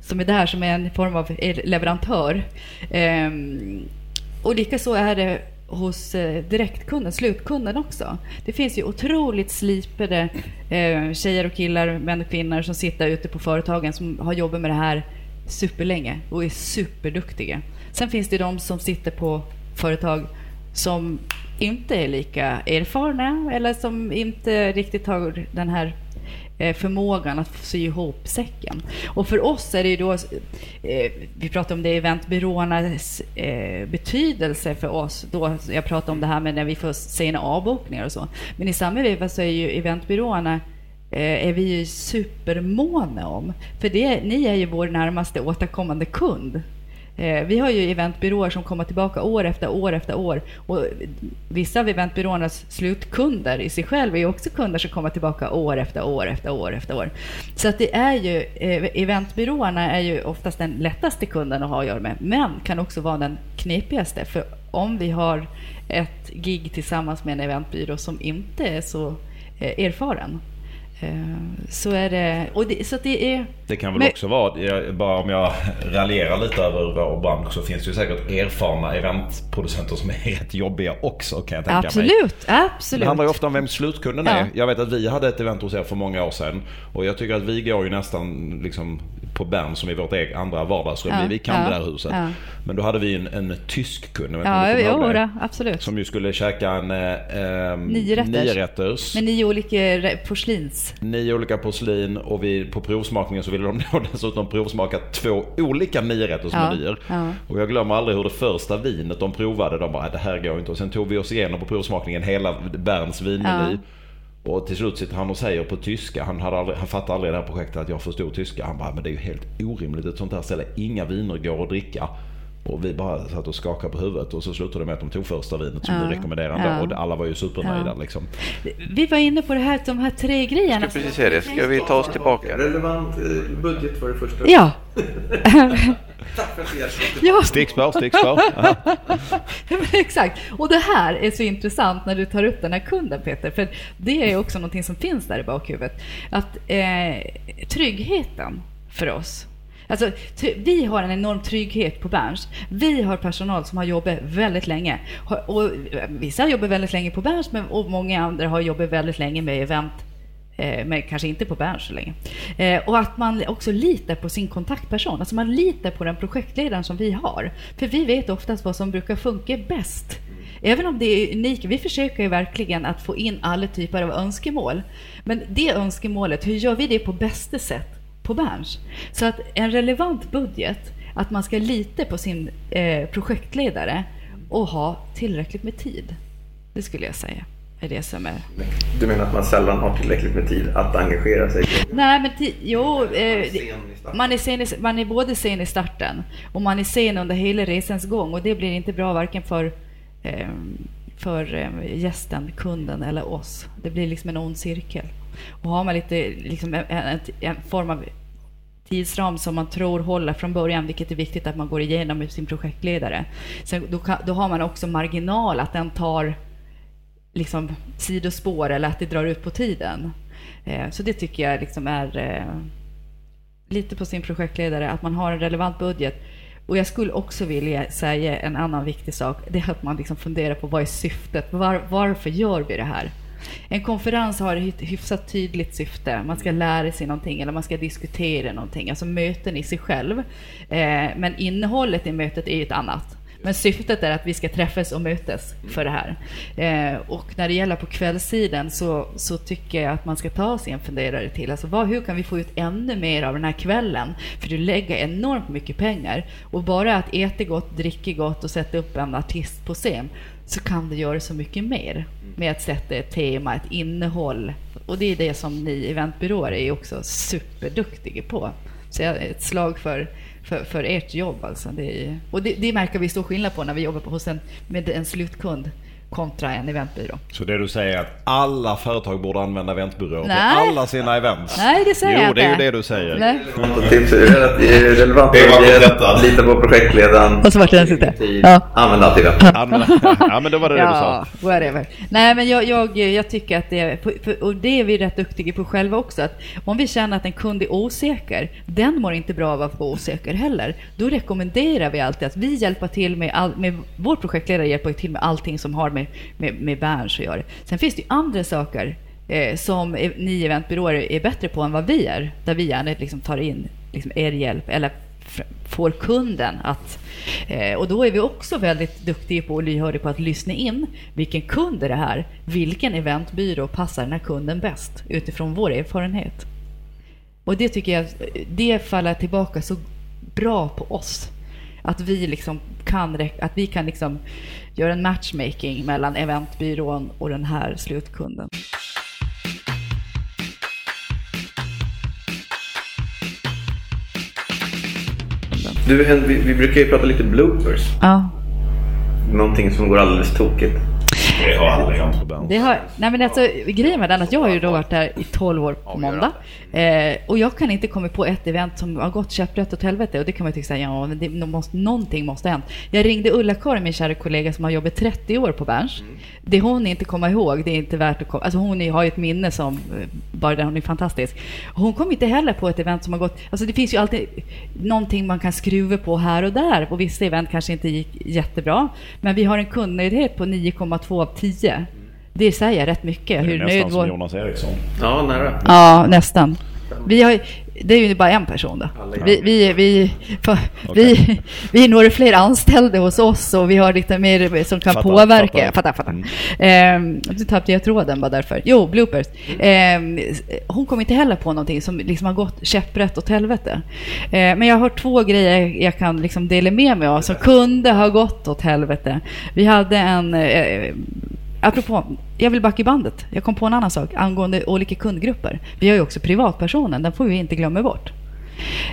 som är där som är en form av leverantör. Eh, och likaså är det hos eh, direktkunden, slutkunden också. Det finns ju otroligt slipade eh, tjejer och killar, män och kvinnor som sitter ute på företagen som har jobbat med det här superlänge och är superduktiga. Sen finns det de som sitter på företag som inte är lika erfarna eller som inte riktigt har den här Eh, förmågan att sy ihop säcken. Och för oss är det ju då, eh, vi pratar om det eventbyråernas eh, betydelse för oss. Då, jag pratar om det här med när vi får sena avbokningar och så. Men i samma veva så är ju eventbyråerna är vi ju supermåna om. För det, ni är ju vår närmaste återkommande kund. Eh, vi har ju eventbyråer som kommer tillbaka år efter år efter år. Och vissa av eventbyråernas slutkunder i sig själv är ju också kunder som kommer tillbaka år efter år efter år efter år. Så att det är ju, eh, eventbyråerna är ju oftast den lättaste kunden att ha att göra med, men kan också vara den knepigaste. För om vi har ett gig tillsammans med en eventbyrå som inte är så eh, erfaren, så är det, och det, så det är... Det kan väl men, också vara, jag, bara om jag raljerar lite över vår bransch så finns det ju säkert erfarna eventproducenter som är rätt jobbiga också kan jag tänka absolut, mig. Absolut, absolut. Det handlar ju ofta om vem slutkunden ja. är. Jag vet att vi hade ett event hos er för många år sedan och jag tycker att vi går ju nästan liksom på Bern som i vårt eget andra vardagsrum. Ja, vi kan ja, det där huset. Ja. Men då hade vi en, en tysk kund, ja, jo, det, absolut. som ju skulle käka en eh, nio, rätters. nio rätters. Med nio olika porslins. Nio olika porslin och vi, på provsmakningen så ville de då dessutom provsmaka två olika niorättersmenyer. Ja, och jag glömmer aldrig hur det första vinet de provade, de bara det här går inte. Och sen tog vi oss igenom på provsmakningen hela Berns vinmeny. Och till slut sitter han och säger på tyska, han, hade aldrig, han fattade aldrig det här projektet att jag förstod tyska. Han bara, men det är ju helt orimligt ett sånt här ställe. Inga viner går att dricka. Och vi bara satt och skakade på huvudet och så slutade det med att de tog första vinet som ja, du rekommenderade ja. och alla var ju supernöjda. Ja. Liksom. Vi var inne på det här, de här tre grejerna. Ska precis säga det. Ska vi ta oss tillbaka? Relevant eh, budget för det första. Ja. Tack för att ja. Stickspår, stickspår. Exakt. Och det här är så intressant när du tar upp den här kunden Peter, för det är också någonting som finns där i bakhuvudet. Att eh, tryggheten för oss Alltså, vi har en enorm trygghet på Berns. Vi har personal som har jobbat väldigt länge. Och eh, vissa jobbar väldigt länge på Berns, och många andra har jobbat väldigt länge med event eh, men kanske inte på Berns så länge. Eh, och att man också litar på sin kontaktperson, alltså man litar på den projektledaren som vi har. För vi vet oftast vad som brukar funka bäst. Även om det är unikt, vi försöker ju verkligen att få in alla typer av önskemål. Men det önskemålet, hur gör vi det på bästa sätt på Berns? Så att en relevant budget, att man ska lita på sin eh, projektledare och ha tillräckligt med tid. Det skulle jag säga är det som är... Du menar att man sällan har tillräckligt med tid att engagera sig? Nej, men jo, eh, man, är sen i, man är både sen i starten och man är sen under hela resans gång och det blir inte bra varken för, eh, för eh, gästen, kunden eller oss. Det blir liksom en ond cirkel. Och har man lite liksom en, en, en form av tidsram som man tror håller från början, vilket är viktigt att man går igenom med sin projektledare. Sen, då, då har man också marginal, att den tar liksom sidospår eller att det drar ut på tiden. Eh, så det tycker jag liksom är eh, lite på sin projektledare, att man har en relevant budget. Och jag skulle också vilja säga en annan viktig sak, det är att man liksom funderar på vad är syftet? Var, varför gör vi det här? En konferens har ett hyfsat tydligt syfte. Man ska lära sig någonting eller man ska diskutera någonting, alltså möten i sig själv. Eh, men innehållet i mötet är ett annat. Men syftet är att vi ska träffas och mötas för det här. Eh, och när det gäller på kvällssidan så, så tycker jag att man ska ta sig en funderare till. Alltså vad, hur kan vi få ut ännu mer av den här kvällen? För du lägger enormt mycket pengar. Och bara att äta gott, dricka gott och sätta upp en artist på scen så kan du göra så mycket mer med att sätta ett tema, ett innehåll. Och det är det som ni eventbyråer är också superduktiga på. Så ett slag för, för, för ert jobb alltså. Det är, och det, det märker vi stor skillnad på när vi jobbar på, hos en, med en slutkund kontra en eventbyrå. Så det du säger är att alla företag borde använda eventbyråer på Nej. alla sina events? Nej, det säger jo, jag det är ju inte. det du säger. Nej. Tips är relevant detta. lita på projektledaren, Och så vart det den Ja. använd alltid det. Använda- ja men då var det det du sa. Ja, whatever. Nej, men jag, jag, jag tycker att det är, och det är vi rätt duktiga på själva också, att om vi känner att en kund är osäker, den mår inte bra av att vara osäker heller. Då rekommenderar vi alltid att vi hjälper till med, all, med vår projektledare hjälper till med allting som har med, med, med Berns att göra. Sen finns det ju andra saker eh, som ni eventbyråer är bättre på än vad vi är, där vi gärna liksom tar in liksom er hjälp eller får kunden att... Eh, och då är vi också väldigt duktiga på och lyhörda på att lyssna in vilken kund är det här? Vilken eventbyrå passar den här kunden bäst utifrån vår erfarenhet? Och det tycker jag, det faller tillbaka så bra på oss. Att vi liksom kan, att vi kan liksom göra en matchmaking mellan eventbyrån och den här slutkunden. Du, vi, vi brukar ju prata lite bloopers. Ja. Någonting som går alldeles tokigt. Det har aldrig hänt på. Det har, nej men alltså, grejen med den att jag har ju då varit där i 12 år på måndag. Eh, och jag kan inte komma på ett event som har gått käpprätt åt helvete. Och det kan man ju tycka, ja men det måste, någonting måste ha hänt. Jag ringde Ulla-Karin, min kära kollega som har jobbat 30 år på Berns. Det hon inte kommer ihåg, det är inte värt att komma... Alltså hon är, har ju ett minne som, eh, bara där hon är fantastisk. Hon kom inte heller på ett event som har gått... Alltså det finns ju alltid någonting man kan skruva på här och där. Och vissa event kanske inte gick jättebra. Men vi har en kundnöjdhet på 9,2 av 10. Det säger rätt mycket. Det är Hur nästan nöjd som vår... Jonas Eriksson. Ja, nära. Ja, nästan. Vi har, det är ju bara en person då. Vi, vi, vi, vi, vi är några fler anställda hos oss och vi har lite mer som kan Fattar, påverka. fattar. Fattar, fattar. Ehm, nu tappade jag tråden bara därför. Jo, bloopers. Ehm, hon kom inte heller på någonting som liksom har gått käpprätt åt helvete. Ehm, men jag har två grejer jag kan liksom dela med mig av som kunde ha gått åt helvete. Vi hade en eh, Apropå, jag vill backa i bandet. Jag kom på en annan sak angående olika kundgrupper. Vi har ju också privatpersonen, den får vi inte glömma bort.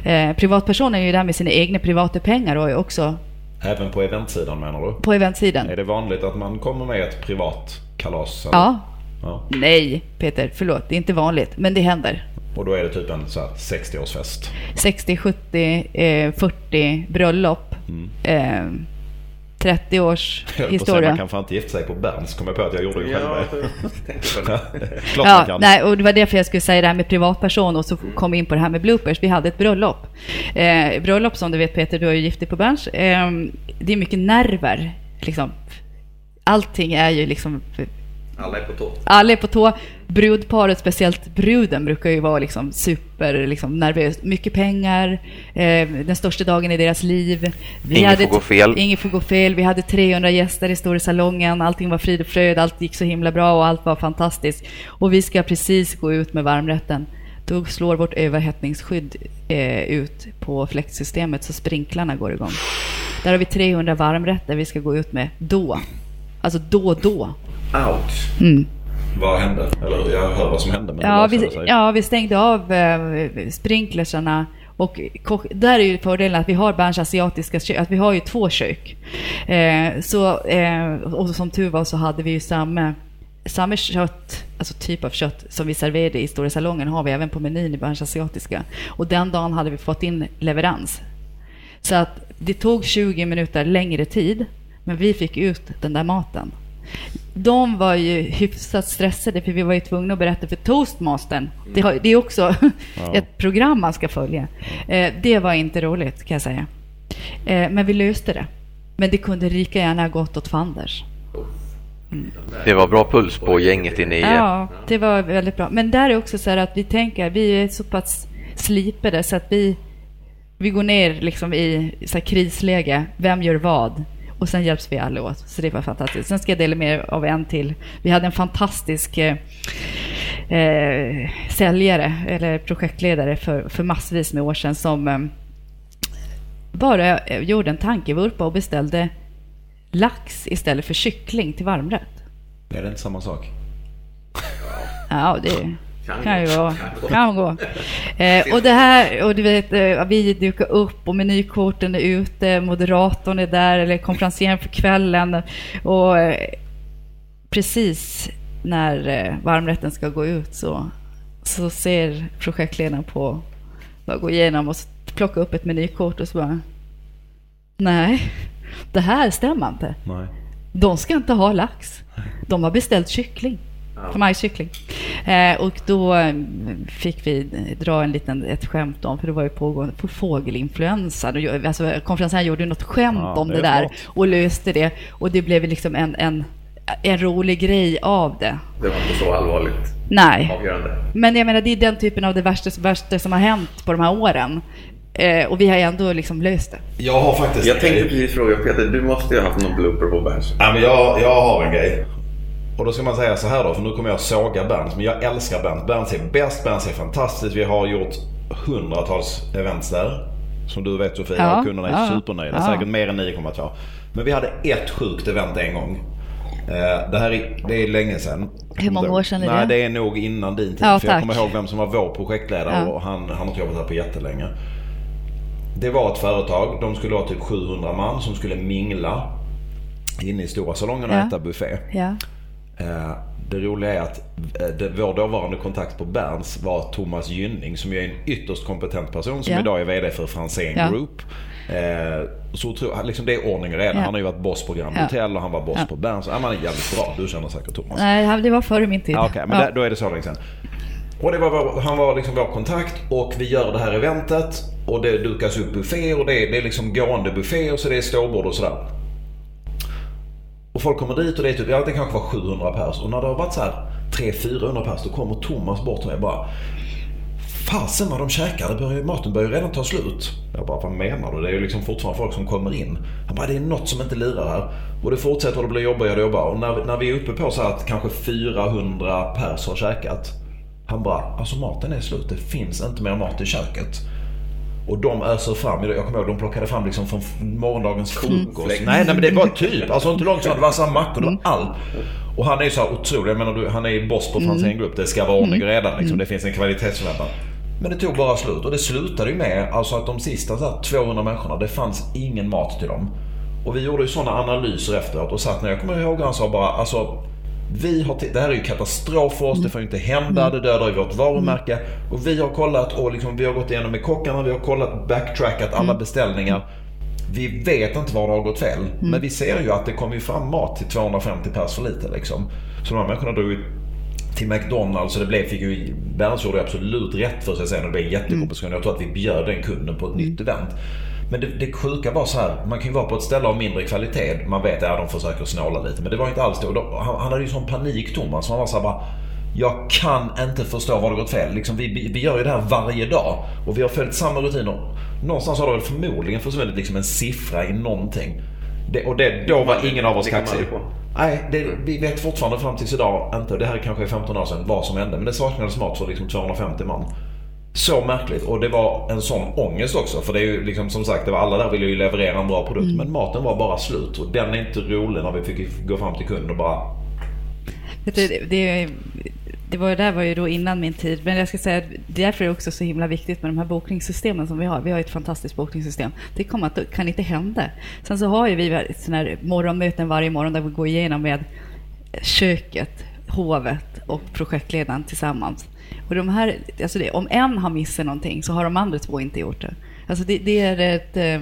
Eh, privatpersonen är ju där med sina egna privata pengar och är också Även på eventsidan menar du? på eventsidan. Är det vanligt att man kommer med ett privat kalas? eller? Ja. ja. Nej, Peter, förlåt. Det är inte vanligt, men det händer. Och då är det typ en så här 60-årsfest. 60, 70, eh, 40 bröllop. Eh, 30 års Jag att säga, historia. man kan fan inte gifta sig på Berns. Kom jag på att jag gjorde det själv. Ja. Klart man Ja, kan. nej, och det var därför jag skulle säga det här med privatperson och så kom vi in på det här med bloopers. Vi hade ett bröllop. Eh, bröllop som du vet Peter, du är ju gift dig på Berns. Eh, det är mycket nerver. Liksom. Allting är ju liksom... Alla är på tå. Alla är på tå. Brudparet, speciellt bruden, brukar ju vara liksom super liksom, nervös. Mycket pengar, eh, den största dagen i deras liv. Vi Inget hade får gå fel. Inget får gå fel. Vi hade 300 gäster i stora salongen. Allting var frid och fröjd. Allt gick så himla bra och allt var fantastiskt. Och vi ska precis gå ut med varmrätten. Då slår vårt överhettningsskydd eh, ut på fläktsystemet så sprinklarna går igång. Där har vi 300 varmrätter vi ska gå ut med då. Alltså då, då. Ouch! Mm. Vad hände? Eller jag hör vad som hände. Men Ja, vi, ja, vi stängde av eh, sprinklersarna och kock, där är ju fördelen att vi har Berns asiatiska kök, att vi har ju två kök. Eh, så, eh, och som tur var så hade vi ju samma, samma kött, alltså typ av kött som vi serverade i stora salongen har vi även på menyn i Berns asiatiska. Och den dagen hade vi fått in leverans. Så att det tog 20 minuter längre tid, men vi fick ut den där maten. De var ju hyfsat stressade för vi var ju tvungna att berätta för toastmastern. Det, har, det är också ett program man ska följa. Eh, det var inte roligt kan jag säga. Eh, men vi löste det. Men det kunde lika gärna ha gått åt fanders. Det var bra puls på gänget inne i... Ja, det var väldigt bra. Men där är också så här att vi tänker, vi är så pass slipade så att vi, vi går ner liksom i så här krisläge. Vem gör vad? Och sen hjälps vi alla åt. Så det var fantastiskt. Sen ska jag dela med av en till. Vi hade en fantastisk eh, eh, säljare eller projektledare för, för massvis med år sedan som eh, bara eh, gjorde en tankevurpa och beställde lax istället för kyckling till varmrätt. Är det inte samma sak? Ja, det kan ju vara. Kan gå. Eh, och det här, och du vet, eh, vi dukar upp och menykorten är ute, moderatorn är där, eller konferencieren för kvällen. Och eh, precis när eh, varmrätten ska gå ut så, så ser projektledaren på, bara gå igenom och plocka upp ett menykort och så bara, nej, det här stämmer inte. Nej. De ska inte ha lax. De har beställt kyckling. För majskyckling. Eh, och då eh, fick vi dra en liten, ett skämt om, för det var ju pågående på fågelinfluensa. Alltså, konferensen gjorde något skämt Ja, om det det, är där och löste det. Och det blev liksom en, en, en rolig grej av det. Det var inte så allvarligt Nej. avgörande. Men jag menar, det är den typen av det värsta, värsta som har hänt på de här åren. Eh, och vi har ändå liksom löst det. Jag har faktiskt Jag tänkte precis fråga Peter, du måste ju ha haft någon blooper på Berns. Ja, men jag, jag har en grej. Och då ska man säga så här då, för nu kommer jag såga Berns. Men jag älskar Berns. Berns är bäst, Berns är fantastiskt. Vi har gjort hundratals events där. Som du vet Sofia, Ja, kunderna är ja, supernöjda. ja. Säkert mer än 9,2. Men vi hade ett sjukt event en gång. Eh, Det här är, det är länge sedan. Hur många år sedan är Nej, det? det är nog innan din tid. Ja, för jag kommer ihåg vem som var vår projektledare och han, han har inte jobbat här på jättelänge. Det var ett företag, de skulle ha typ 700 man som skulle mingla inne i stora salongen och äta buffé. Eh, Det roliga är att eh, vår dåvarande kontakt på Berns var Thomas Gynning som ju är en ytterst kompetent person som Ja. idag är VD för Franzén Ja. Group. Eh, så liksom det är ordning och reda. Ja. Han har ju varit boss på Grand. Hotel och han var boss på Berns. Man är jävligt bra. Du känner säkert Thomas. Nej, det var före min tid. Ja, Okej, men där, då är det så länge sedan. Och det var vår, han var liksom vår kontakt och vi gör det här eventet och det dukas upp buffé och det är, det är liksom gående buffé och så det är ståbord och sådär. Och folk kommer dit och det är typ, ja det kanske var 700 pers och när det har varit så här 300-400 pers då kommer Thomas bort till mig och bara Fasen vad de käkar, det börjar, maten börjar ju redan ta slut. Jag bara, vad menar du? Det är ju liksom fortfarande folk som kommer in. Han bara, det är något som inte lirar här. Och det fortsätter och det blir jobbigare och jobbigare. Och när, när vi är uppe på så att kanske 400 pers har käkat. Han bara, alltså maten är slut. Det finns inte mer mat i köket. Och de öser fram, jag kommer ihåg de plockade fram liksom från morgondagens frukost. Nej, nej men det var typ, alltså inte långt ifrån. Det var så mackor, det var allt. Och han är ju så här otrolig, jag menar han är ju boss på Franzén Group. Det ska vara ordning och reda liksom. Det finns en kvalitetsförväntan. Men det tog bara slut och det slutade ju med alltså att de sista så här, 200 människorna, det fanns ingen mat till dem. Och vi gjorde ju sådana analyser efteråt och satt ner, jag kommer ihåg han sa bara alltså vi har, det här är ju katastrof för oss, det får ju inte hända, det dödar ju vårt varumärke. Och vi har kollat och liksom, vi har gått igenom med kockarna, vi har kollat, backtrackat alla beställningar. Vi vet inte var det har gått fel. Men vi ser ju att det kommer fram mat till 250 pers för lite liksom. Så de här människorna drog ju till McDonalds och det blev, fick ju, Berns gjorde absolut rätt för sig sen och det blev jättekompensation. Jag tror att vi bjöd den kunden på ett nytt event. Men det, det sjuka var så här, man kan ju vara på ett ställe av mindre kvalitet. Man vet att de försöker snåla lite. Men det var inte alls det. Då, han, han hade ju sån panik Thomas. Han var så här bara, jag kan inte förstå var det gått fel. Liksom, vi, vi, gör ju det här varje dag. Och vi har följt samma rutiner. Någonstans har det väl förmodligen försvunnit liksom en siffra i någonting. Det, och det, då var ingen av oss kaxig. Nej, det, vi vet fortfarande fram tills idag inte, det här kanske är 15 år sedan, vad som hände. Men det saknades mat för liksom 250 man. Så märkligt. Och det var en sån ångest också. För det är ju liksom som sagt, det var alla där ville ju leverera en bra produkt. Men maten var bara slut. Och den är inte rolig när vi fick gå fram till kunden och bara... Det, det, det var, det där var ju då innan min tid, men jag ska säga att därför är det också så himla viktigt med de här bokningssystemen som vi har. Vi har ett fantastiskt bokningssystem. Det kommer att, kan inte hända. Sen så har ju vi såna här morgonmöten varje morgon där vi går igenom med köket, hovet och projektledaren tillsammans. Och de här, alltså det, om en har missat någonting så har de andra två inte gjort det. Alltså det, det är ett... eh,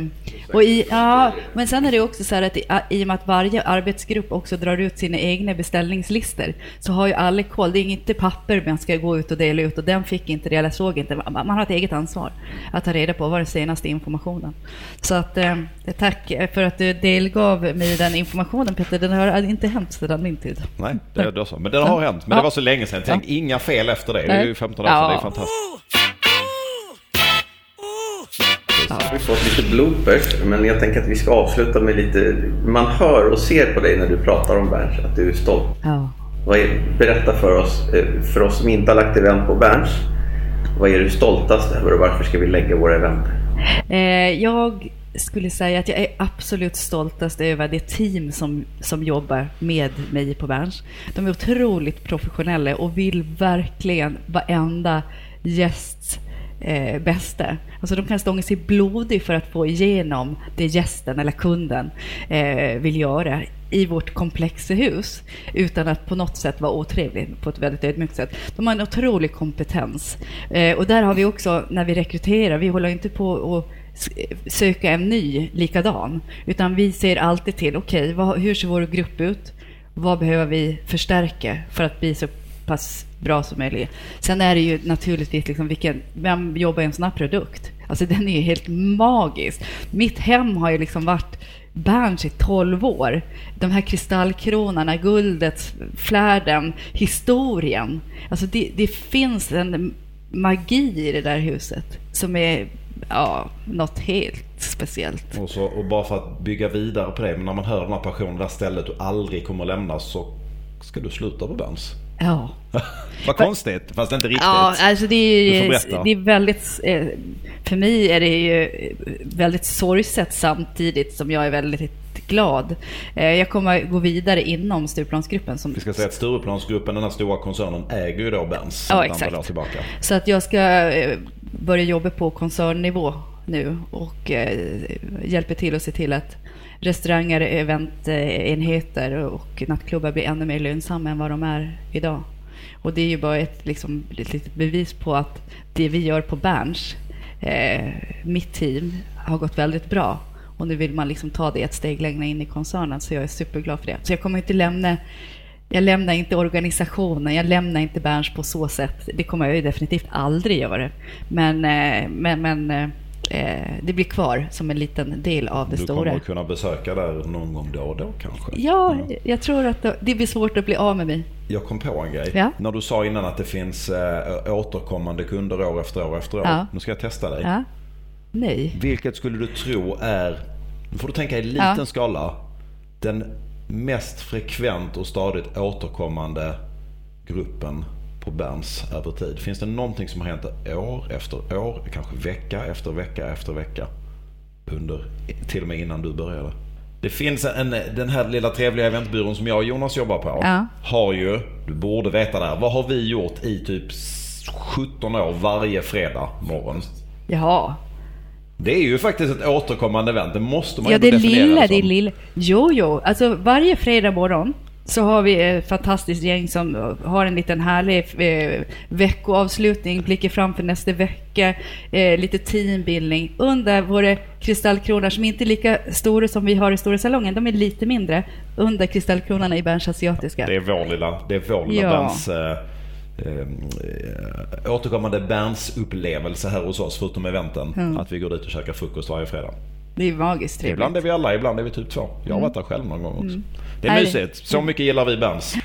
Och i, ja, men sen är det också så här att i, i och med att varje arbetsgrupp också drar ut sina egna beställningslistor så har ju alla koll. Det är inte papper man ska gå ut och dela ut och den fick inte det eller såg inte. Man har ett eget ansvar att ta reda på vad den senaste informationen. Så att eh, tack för att du delgav mig den informationen Peter. Den har inte hänt sedan min tid. Nej, det är då så. Men det har hänt. Men det var så länge sedan. Tänk, inga fel efter det. Det är ju 15 år sedan. Ja. Det är fantastiskt. Ja. Vi har fått lite bloopers, men jag tänker att vi ska avsluta med lite... Man hör och ser på dig när du pratar om Berns att du är stolt. Ja. Vad är, berätta för oss, eh, för oss som inte har lagt event på Berns, vad är du stoltast över och varför ska vi lägga våra event? Eh, jag skulle säga att jag är absolut stoltast över det team som, som jobbar med mig på Berns. De är otroligt professionella och vill verkligen varenda gästs eh, bäste. Alltså de kan stånga sig blodig för att få igenom det gästen eller kunden eh, vill göra i vårt komplexa hus utan att på något sätt vara otrevlig på ett väldigt ödmjukt sätt. De har en otrolig kompetens. Eh, och där har vi också, när vi rekryterar, vi håller inte på att söka en ny likadan, utan vi ser alltid till, okej, okay, hur ser vår grupp ut? Vad behöver vi förstärka för att bli så pass bra som möjligt. Sen är det ju naturligtvis, liksom vilken, vem jobbar i en sån här produkt? Alltså den är ju helt magisk. Mitt hem har ju liksom varit Berns i 12 år. De här kristallkronorna, guldet, flärden, historien. Alltså det, det finns en magi i det där huset som är ja, något helt speciellt. Och, så, och bara för att bygga vidare på det, men när man hör den här passionen, det här stället du aldrig kommer lämna så ska du sluta på Berns. Ja. Vad konstigt, fast inte riktigt. Ja, alltså det är, det är väldigt... Eh, för mig är det ju väldigt sorgset samtidigt som jag är väldigt glad. Eh, jag kommer gå vidare inom Stureplansgruppen. Som... Vi ska säga att Stureplansgruppen, den här stora koncernen, äger ju då Berns. Ja, exakt. Tillbaka. Så att jag ska eh, börja jobba på koncernnivå nu och hjälper till att se till att restauranger, eventenheter och nattklubbar blir ännu mer lönsamma än vad de är idag. Och det är ju bara ett, liksom, ett litet bevis på att det vi gör på Berns, eh, mitt team, har gått väldigt bra. Och nu vill man liksom ta det ett steg längre in i koncernen, så jag är superglad för det. Så jag kommer inte lämna jag lämnar inte organisationen, jag lämnar inte Berns på så sätt. Det kommer jag ju definitivt aldrig göra. Men, eh, men, men eh, eh, eh, det blir kvar som en liten del av det du stora. Du kommer kunna besöka där någon gång då och då kanske? Ja, mm. jag tror att det blir svårt att bli av med mig. Jag kom på en grej. Ja? När du sa innan att det finns äh, återkommande kunder år efter år efter år. Ja. Nu ska jag testa dig. Ja. Nej. Vilket skulle du tro är, nu får du tänka i liten skala, den mest frekvent och stadigt återkommande gruppen på Berns över tid? Finns det någonting som har hänt år efter år, kanske vecka efter vecka efter vecka? Under, till och med innan du började. Det finns en, den här lilla trevliga eventbyrån som jag och Jonas jobbar på. Ja. Har ju, du borde veta det här, vad har vi gjort i typ 17 år varje fredag morgon? Jaha. Det är ju faktiskt ett återkommande event, det måste man ja, ju definiera det lilla, som. det lilla. Jo, jo, alltså varje fredag morgon så har vi ett fantastiskt gäng som har en liten härlig eh, veckoavslutning, blickar framför nästa vecka, eh, lite teambildning under våra kristallkronor som inte är lika stora som vi har i Stora salongen. De är lite mindre under kristallkronorna i Berns Asiatiska. Det är vår lilla, det är vår lilla ja. Berns eh, eh, återkommande Berns upplevelse här hos oss förutom eventen. Mm. Att vi går dit och käkar frukost varje fredag. Det är magiskt trevligt. Ibland är vi alla, ibland är vi typ två. Jag har mm. varit där själv någon gång också. Mm. Det är mysigt. Så mycket gillar vi Berns.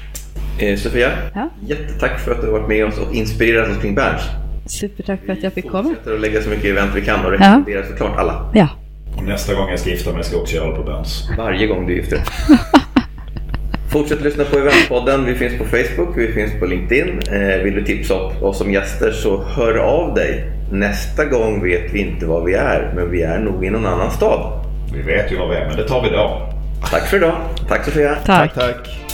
Eh, Sofia, ja? jättetack för att du har varit med oss och inspirerat oss kring Berns. Supertack för att jag fick komma. Vi fortsätter att lägga så mycket event vi kan och rekommenderar ja. såklart alla. Ja. Och nästa gång jag ska gifta mig ska jag också göra det på Berns. Varje gång du gifter dig. Fortsätt lyssna på Eventpodden. Vi finns på Facebook, vi finns på LinkedIn. Eh, vill du tipsa oss som gäster så hör av dig. Nästa gång vet vi inte var vi är, men vi är nog i någon annan stad. Vi vet ju var vi är, men det tar vi då. Tack för idag. Tack Sofia. Tack, tack. tack.